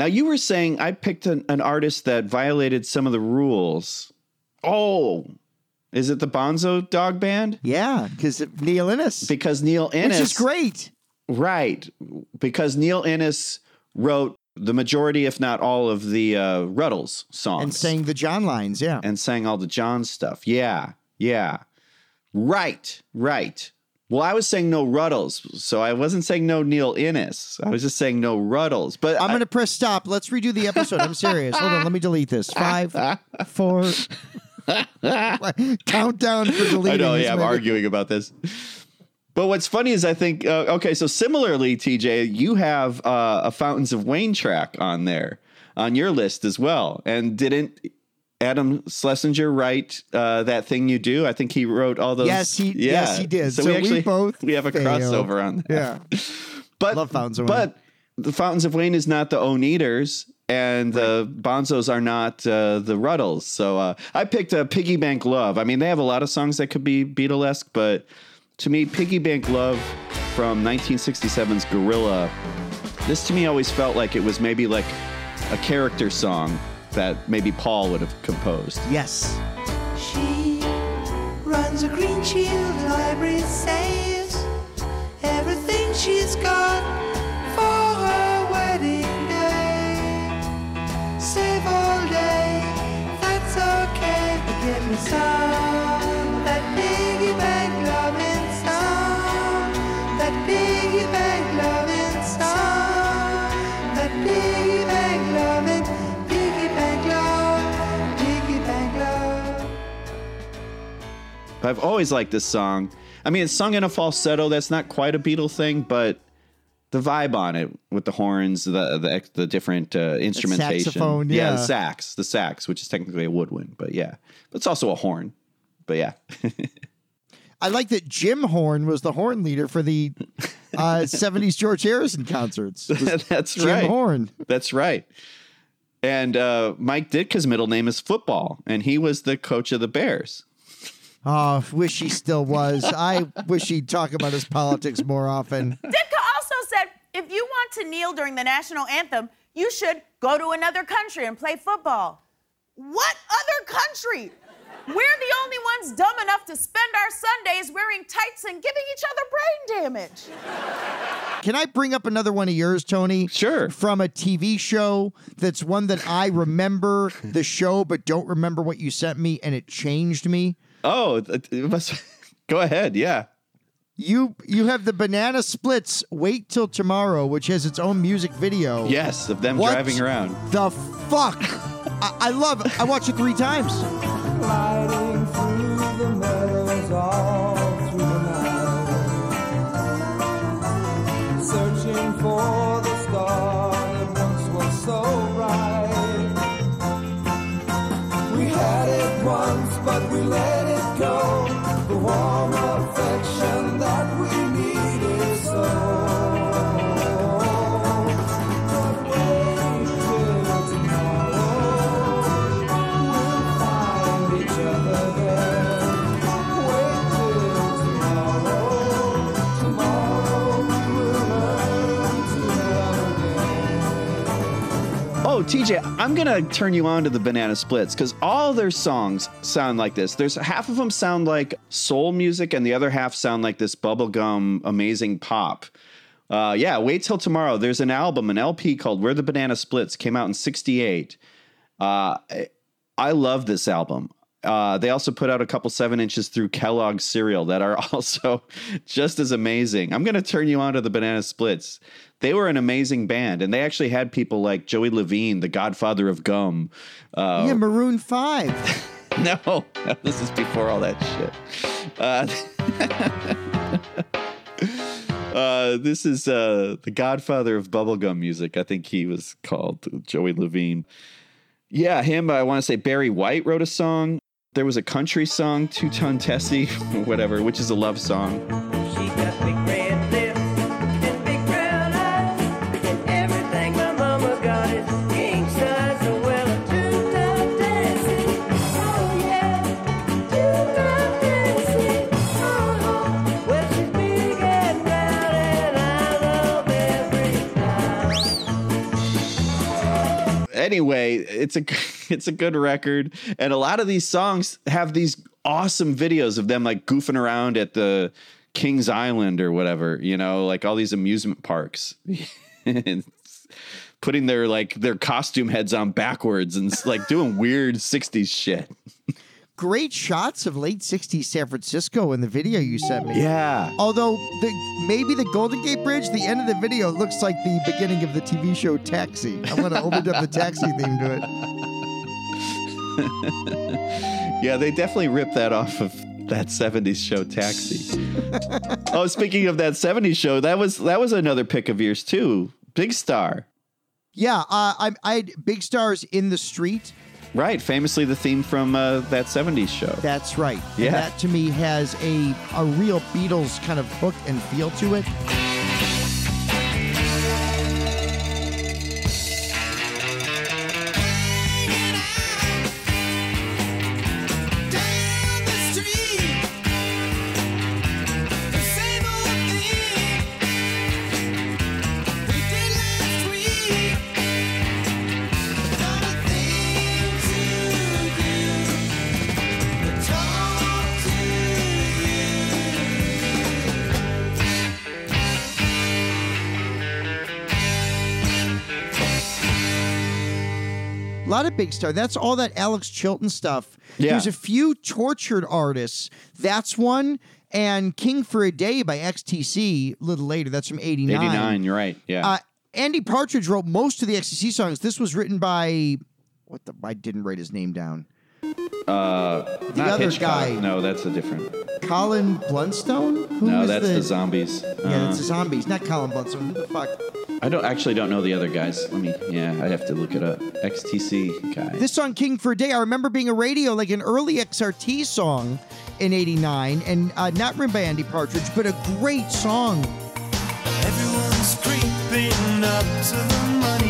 Now you were saying I picked an, an artist that violated some of the rules. Oh, is it the Bonzo Dog Band? Yeah, because Neil Innes. Because Neil Innes, Which is great. right? Because Neil Innes wrote the majority, if not all, of the uh, Rutles songs And sang the John lines. Yeah. and sang all the John stuff. Yeah, yeah, right, right. Well, I was saying no Rutles, so I wasn't saying no Neil Innes. I was just saying no Rutles. But I'm I- going to press stop. Let's redo the episode. I'm serious. Hold on. Let me delete this. Five, four. Countdown for deleting. I know, yeah, I'm arguing about this. But what's funny is I think uh, okay, so similarly, TJ, you have uh, a Fountains of Wayne track on there on your list as well, and didn't Adam Schlesinger write uh, that thing you do? I think he wrote all those. Yes, he- yeah. yes, he did. So, So we we actually both we have a failed. crossover on that. Yeah. but Love Fountains of Wayne. but the Fountains of Wayne is not the Oneders. And the Bonzos are not uh, the Rutles. So uh, I picked uh, Piggy Bank Love. I mean, they have a lot of songs that could be Beatlesque, but to me, Piggy Bank Love from 1967's Gorilla, this to me always felt like it was maybe like a character song that maybe Paul would have composed. Yes. She runs a green shield library, saves everything she's got for her wedding day. Save all day, that's okay. But give me some I've always liked this song. I mean, it's sung in a falsetto. That's not quite a Beatle thing, but the vibe on it with the horns, the the, the different uh, instrumentation, saxophone, the yeah. sax, the sax, which is technically a woodwind, but yeah, but it's also a horn. But yeah, I like that Jim Horn was the horn leader for the uh, 70s George Harrison concerts. That's Jim right. Horn. That's right. And uh, Mike Ditka's middle name is Football, and he was the coach of the Bears. Oh, wish he still was. I wish he'd talk about his politics more often. Ditka also said if you want to kneel during the national anthem, you should go to another country and play football. What other country? We're the only ones dumb enough to spend our Sundays wearing tights and giving each other brain damage. Can I bring up another one of yours, Tony? Sure. From a TV show that's one that I remember the show, but don't remember what you sent me, and it changed me. Oh, it it must, go ahead. Yeah. You you have the Banana Splits Wait Till Tomorrow, which has its own music video. Yes, of them What driving around. The fuck? I, I love it. I watched it three times. TJ, I'm gonna turn you on to the Banana Splits because all their songs sound like this. There's half of them sound like soul music, and the other half sound like this bubblegum amazing pop. Uh, yeah, wait till tomorrow. There's an album, an LP called "Where the Banana Splits," came out in '68. Uh, I love this album. Uh, they also put out a couple seven inches through Kellogg's cereal that are also just as amazing. I'm going to turn you on to the Banana Splits. They were an amazing band, and they actually had people like Joey Levine, the godfather of gum. Uh, yeah, Maroon Five. no, this is before all that shit. Uh, uh, this is uh, the godfather of bubblegum music. I think he was called Joey Levine. Yeah, him. I want to say Barry White wrote a song. There was a country song, Two Ton Tessie, whatever, which is a love song. Anyway, it's a it's a good record, and a lot of these songs have these awesome videos of them like goofing around at the Kings Island or whatever, you know, like all these amusement parks. Putting their like their costume heads on backwards and like doing weird 60s shit. Great shots of late '60s San Francisco in the video you sent me. Yeah. Although the maybe the Golden Gate Bridge, the end of the video looks like the beginning of the TV show Taxi. I'm gonna overdub the Taxi theme to it. yeah, they definitely ripped that off of that 70s show Taxi. oh, speaking of that 70s show, that was that was another pick of yours too. Big Star. Yeah, uh, I, I had Big Stars in the Street. Right, famously the theme from uh, that 70s show. That's right. And Yeah. that to me has a a real Beatles kind of hook and feel to it. Lot of big star. That's all that Alex Chilton stuff. Yeah. There's a few tortured artists. That's one. And King for a Day by XTC, a little later. That's from 89. 89, you're right. Yeah. Uh, Andy Partridge wrote most of the XTC songs. This was written by, what the, I didn't write his name down. Uh, the not other Hitchcock. guy- No, that's a different. Colin Blunstone? Who no, was that's the, zombies. Yeah, Uh, that's the zombies, not Colin Blunstone. Who the fuck? I don't actually don't know the other guys. Let me. Yeah, I have to look it up. XTC guy. This song, King for a Day, I remember being a radio, like an early XRT song in 89, and uh, not written by Andy Partridge, but a great song. Everyone's creeping up to the money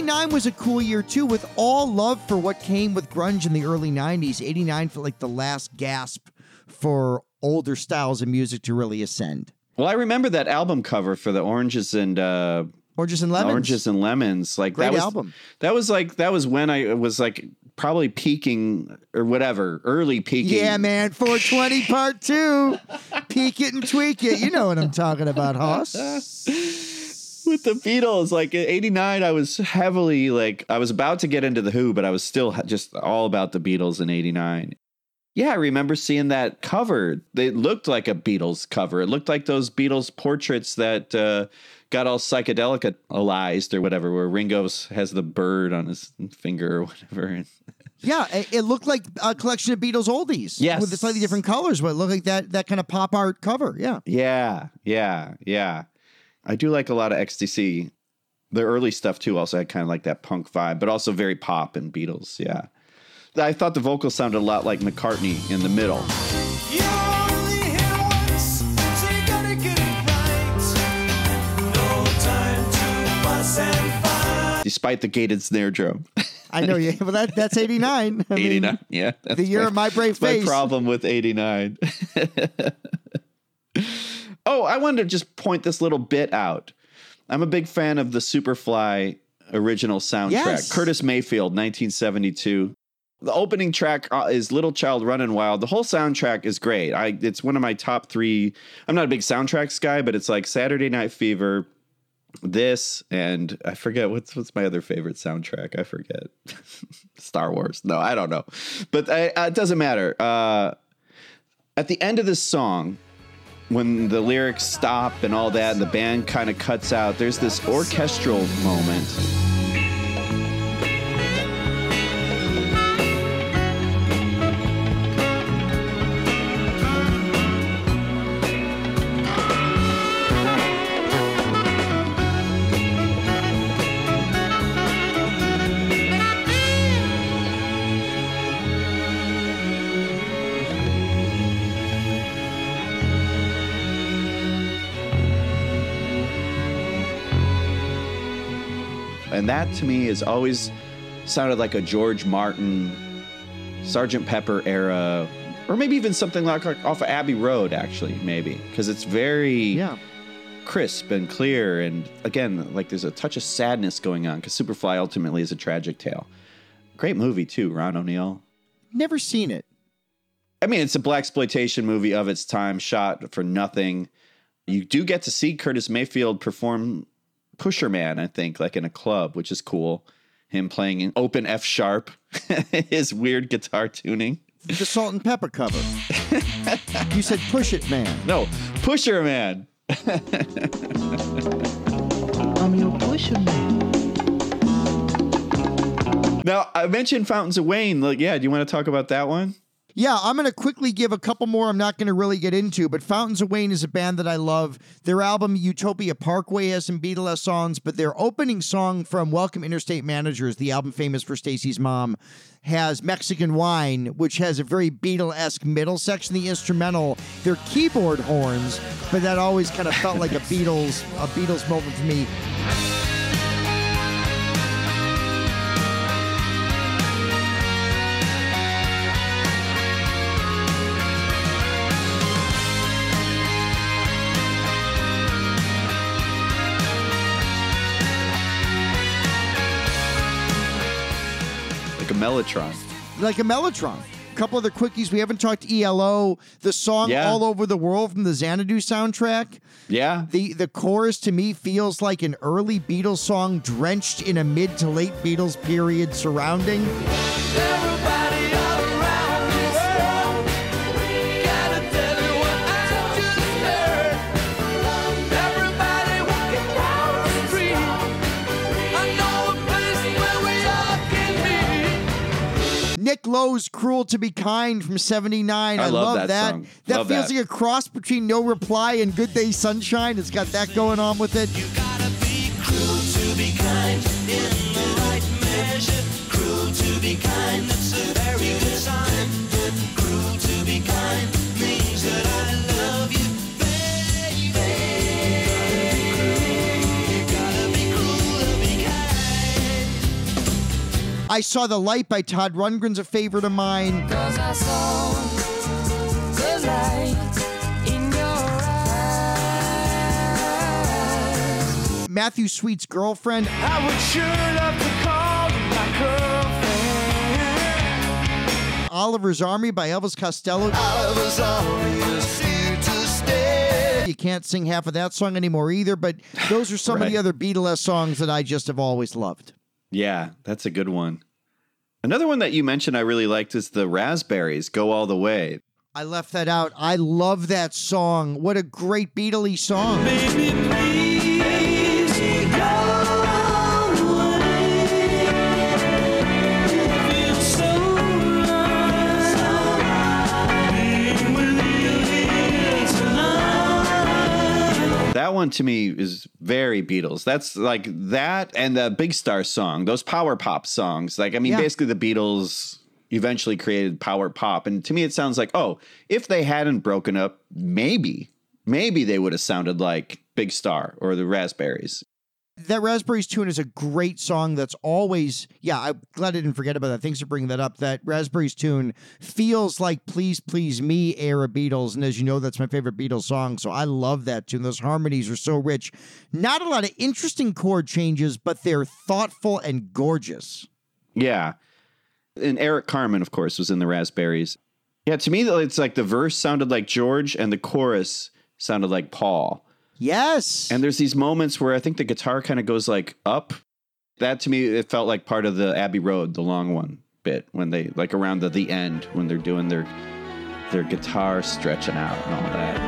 89 was a cool year too, with all love for what came with grunge in the early 90s. 89 felt like the last gasp for older styles of music to really ascend. Well, I remember that album cover for the oranges and uh, Oranges and Lemons. oranges and lemons. Like Great that was album. that was like that was when I was like probably peaking or whatever, early peaking. Yeah, man, 420 part two. peak it and tweak it. You know what I'm talking about, Hoss. with the Beatles. Like in '89, I was heavily like I was about to get into the Who, but I was still just all about the Beatles in '89. Yeah, I remember seeing that cover. It looked like a Beatles cover. It looked like those Beatles portraits that uh, got all psychedelicalized or whatever, where Ringo's has the bird on his finger or whatever. Yeah, it, it looked like a collection of Beatles oldies. Yes. with the slightly different colors, but it looked like that that kind of pop art cover. Yeah. Yeah, yeah, yeah. I do like a lot of XTC. The early stuff too also had kind of like that punk vibe, but also very pop and Beatles. Yeah. I thought the vocals sounded a lot like McCartney in the middle. Despite the gated snare drum. I know you. Well, that that's eighty nine. 89. yeah. that's the year of my brave face. My problem with 89. oh, I wanted to just point this little bit out. I'm a big fan of the Superfly original soundtrack. Yes. Curtis Mayfield, 1972. The opening track uh, is Little Child Running Wild. The whole soundtrack is great. I it's one of my top 3. I'm not a big soundtracks guy, but it's like Saturday Night Fever, this and I forget what's what's my other favorite soundtrack. I forget. Star Wars. No, I don't know. But I, uh, it doesn't matter. Uh, at the end of this song, when the lyrics stop and all that, and the band kind of cuts out, there's this orchestral moment. And that to me has always sounded like a George Martin, Sergeant Pepper era, or maybe even something like, like off of Abbey Road, actually, maybe, because it's very Yeah. crisp and clear. And again, like there's a touch of sadness going on because Superfly ultimately is a tragic tale. Great movie, too, Ron O'Neal. Never seen it. I mean, it's a black exploitation movie of its time, shot for nothing. You do get to see Curtis Mayfield perform Pusher Man, I think, like in a club, which is cool. Him playing an open F sharp, his weird guitar tuning. The Salt-N-Pepa cover. you said "Push It, Man." No, Pusher Man. I'm your pusher man. Now I mentioned Fountains of Wayne. Like, yeah, do you want to talk about that one? Yeah, I'm going to quickly give a couple more I'm not going to really get into, but Fountains of Wayne is a band that I love. Their album Utopia Parkway has some Beatles songs, but their opening song from Welcome Interstate Managers, the album famous for Stacy's mom, has Mexican Wine, which has a very Beatle-esque middle section, the instrumental. They're keyboard horns, but that always kind of felt like a Beatles a Beatles moment for me. Mellotron. like a Mellotron. A couple other quickies. We haven't talked ELO. The song Yeah. "All Over the World" from the Xanadu soundtrack. Yeah. The the chorus to me feels like an early Beatles song drenched in a mid to late Beatles period surrounding. Nick Lowe's "Cruel to Be Kind" from '79. I I, love love, that song. That Love feels that. like a cross between "No Reply" and "Good Day Sunshine." It's got that going on with it. I saw the light by Todd Rundgren's a favorite of mine. Cause I saw the light in your eyes. Matthew Sweet's girlfriend. I would sure love to call my girlfriend. Oliver's Army by Elvis Costello. Oliver's Army is here to stay. You can't sing half of that song anymore either, but those are some of the other Beatles songs that I just have always loved. Yeah, that's a good one. Another one that you mentioned I really liked is the Raspberries Go All the Way. I left that out. I love that song. What a great Beatley song. Feel to me is very Beatles. That's like that and the Big Star song, those power pop songs. Like, I mean, Yeah. basically the Beatles eventually created power pop. And to me, it sounds like, oh, if they hadn't broken up, maybe, maybe they would have sounded like Big Star or the Raspberries. That Raspberries tune is a great song that's always, yeah, I'm glad I didn't forget about that. Thanks for bringing that up. That Raspberries tune feels like Please Please Me era Beatles. And as you know, that's my favorite Beatles song. So I love that tune. Those harmonies are so rich. Not a lot of interesting chord changes, but they're thoughtful and gorgeous. Yeah. And Eric Carmen, of course, was in the Raspberries. Yeah, to me, it's like the verse sounded like George and the chorus sounded like Paul. Yes. And there's these moments where I think the guitar kind of goes like up. That to me, it felt like part of the Abbey Road, the long one bit, when they like around the, the end when they're doing their their guitar stretching out and all that.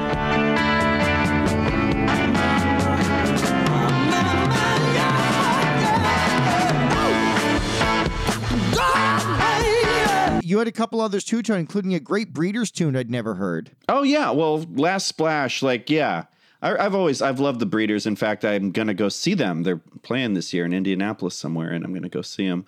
You had a couple others too, Tony, including a great Breeders tune I'd never heard. Oh yeah, well, Last Splash, like yeah, I, I've always I've loved the Breeders. In fact, I'm gonna go see them. They're playing this year in Indianapolis somewhere, and I'm gonna go see them.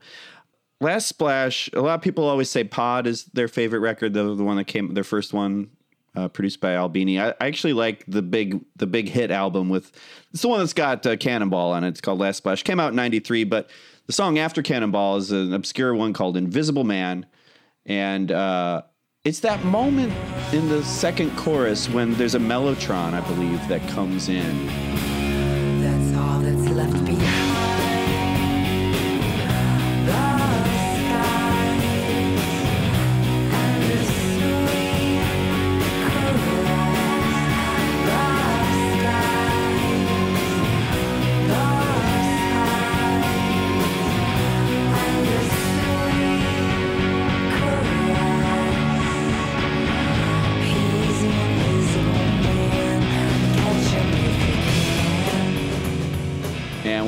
Last Splash, a lot of people always say Pod is their favorite record, the the one that came their first one. Uh, produced by Albini. I, I actually like the big the big hit album with it's the one that's got uh, Cannonball on it. It's called Last Splash. Came out in '93, but the song after Cannonball is an obscure one called Invisible Man, and uh, it's that moment in the second chorus when there's a mellotron, I believe, that comes in.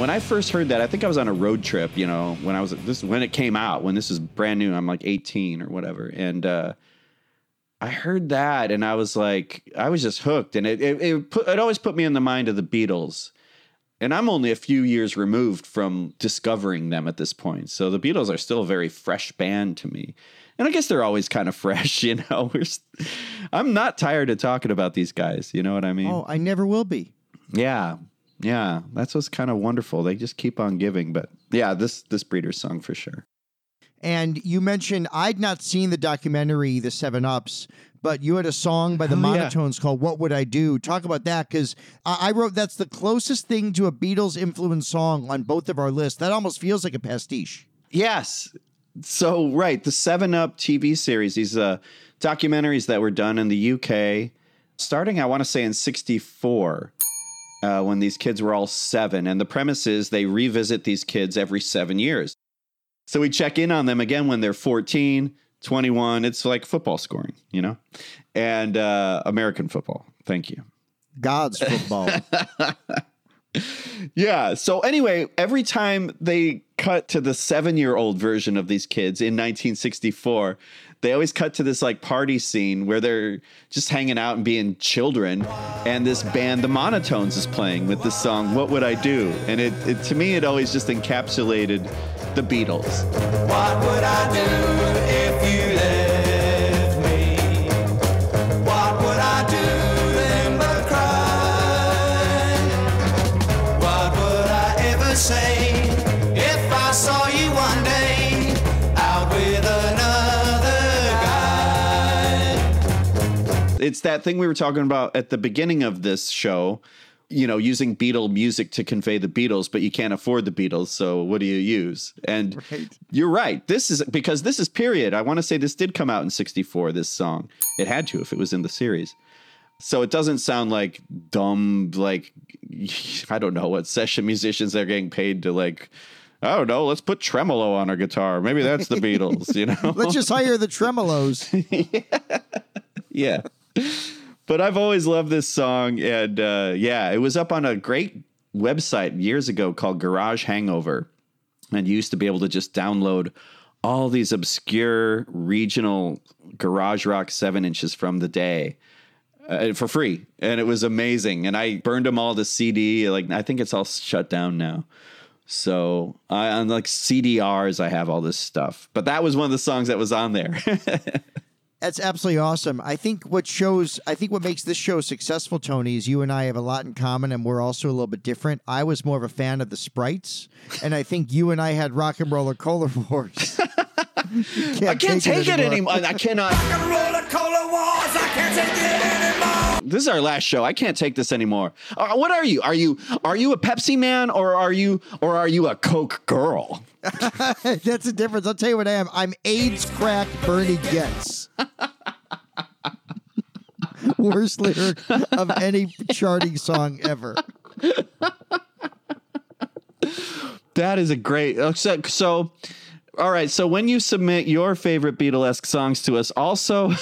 When I first heard that, I think I was on a road trip, you know, when I was this when it came out, when this is brand new, I'm like 18 or whatever. And uh I heard that and I was like, I was just hooked. And it it, it, put, it always put me in the mind of the Beatles. And I'm only a few years removed from discovering them at this point. So the Beatles are still a very fresh band to me. And I guess they're always kind of fresh, you know. We're, s- I'm not tired of talking about these guys. You know what I mean? Oh, I never will be. Yeah. Yeah. That's what's kind of wonderful. They just keep on giving. But yeah, this this breeder's song for sure. And you mentioned I'd not seen the documentary, The Seven Ups, but you had a song by the Oh, yeah. Monotones called "What Would I Do." Talk about that because I-, I wrote that's the closest thing to a Beatles influenced song on both of our lists. That almost feels like a pastiche. Yes. So right, the Seven Up TV series, these uh, documentaries that were done in the UK, starting I want to say in '64, uh, when these kids were all seven, and the premise is they revisit these kids every seven years. So we check in on them again when they're 14, 21. It's like football scoring, you know, and uh, American football. Thank you. God's football. Yeah. So anyway, every time they cut to the seven-year-old version of these kids in 1964, they always cut to this like party scene where they're just hanging out and being children, and this band, the Monotones, is playing with the song "What Would I Do?" And it, it to me, it always just encapsulated the Beatles. It's that thing we were talking about at the beginning of this show. You know, using Beatle music to convey the Beatles, but you can't afford the Beatles, so what do you use? And you're right. This is because this is period. I want to say this did come out in 64, this song. It had to if it was in the series. So it doesn't sound like dumb, like, I don't know what session musicians they're getting paid to, like, I don't know, let's put tremolo on our guitar. Maybe that's the Beatles, you know? Let's just hire the tremolos. yeah. But I've always loved this song. And uh, yeah, it was up on a great website years ago called Garage Hangover. And you used to be able to just download all these obscure regional garage rock seven inches from the day. uh, for free, and it was amazing. And I burned them all to CD. Like I think it's all shut down now. So I on like CDRs, I have all this stuff. But that was one of the songs that was on there. That's absolutely awesome. I think what shows, I think what makes this show successful, Tony, is you and I have a lot in common, and we're also a little bit different. I was more of a fan of the sprites, and I think you and I had Rock and Roller Cola Wars. I can't take, it anymore. I cannot. This is our last show. I can't take this anymore. Uh, what are you? Are you are you a Pepsi man or are you or are you a Coke girl? That's the difference. I'll tell you what I am. I'm AIDS crack Bernie Goetz. Worst lyric of any charting song ever. That is a great. uh, So, so all right. So when you submit your favorite Beatlesque songs to us, also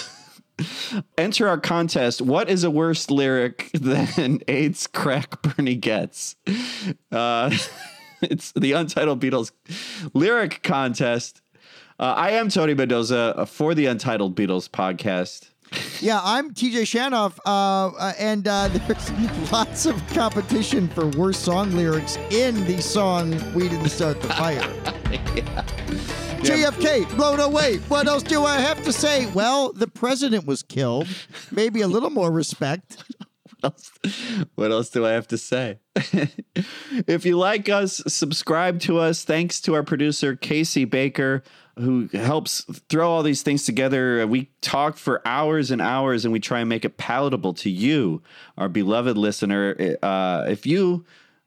enter our contest. What is a worse lyric than AIDS crack Bernie Goetz? Uh, it's the Untitled Beatles lyric contest. Uh, I am Tony Mendoza for the Untitled Beatles podcast. Yeah, I'm TJ Shanoff, uh, uh, and uh, there's lots of competition for worst song lyrics in the song "We Didn't Start the Fire." JFK blown away. What else do I have to say? Well, the president was killed. Maybe a little more respect. what else do I have to say? if you like us, subscribe to us. Thanks to our producer, Casey Baker, who helps throw all these things together. We talk for hours and hours and we try and make it palatable to you, our beloved listener. Uh, if you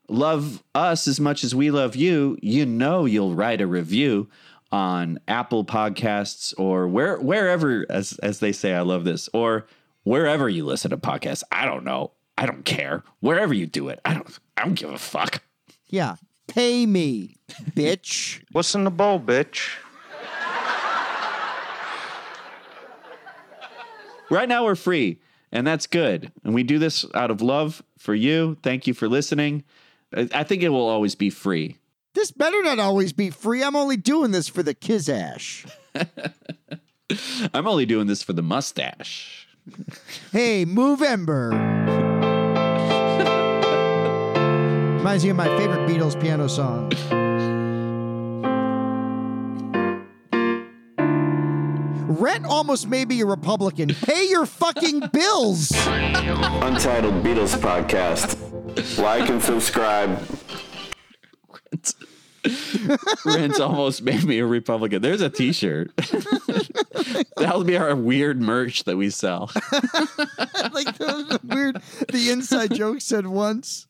love us as much as we love you, you know you'll write a review on Apple Podcasts or where wherever as as they say I love this or wherever you listen to podcasts. I don't know. I don't care. Wherever you do it. I don't I don't give a fuck. Yeah, pay me, bitch. What's in the bowl, bitch? Right now we're free and that's good. And we do this out of love for you. Thank you for listening. I I think it will always be free. This better not always be free. I'm only doing this for the Kizash. I'm only doing this for the mustache. Hey, move Ember. Reminds me of my favorite Beatles piano song. Rent almost made me a Republican. Pay your fucking bills. Untitled Beatles Podcast. Like and subscribe. Rent almost made me a Republican. There's a T-shirt. That'll be our weird merch that we sell. like the weird, the inside joke said once.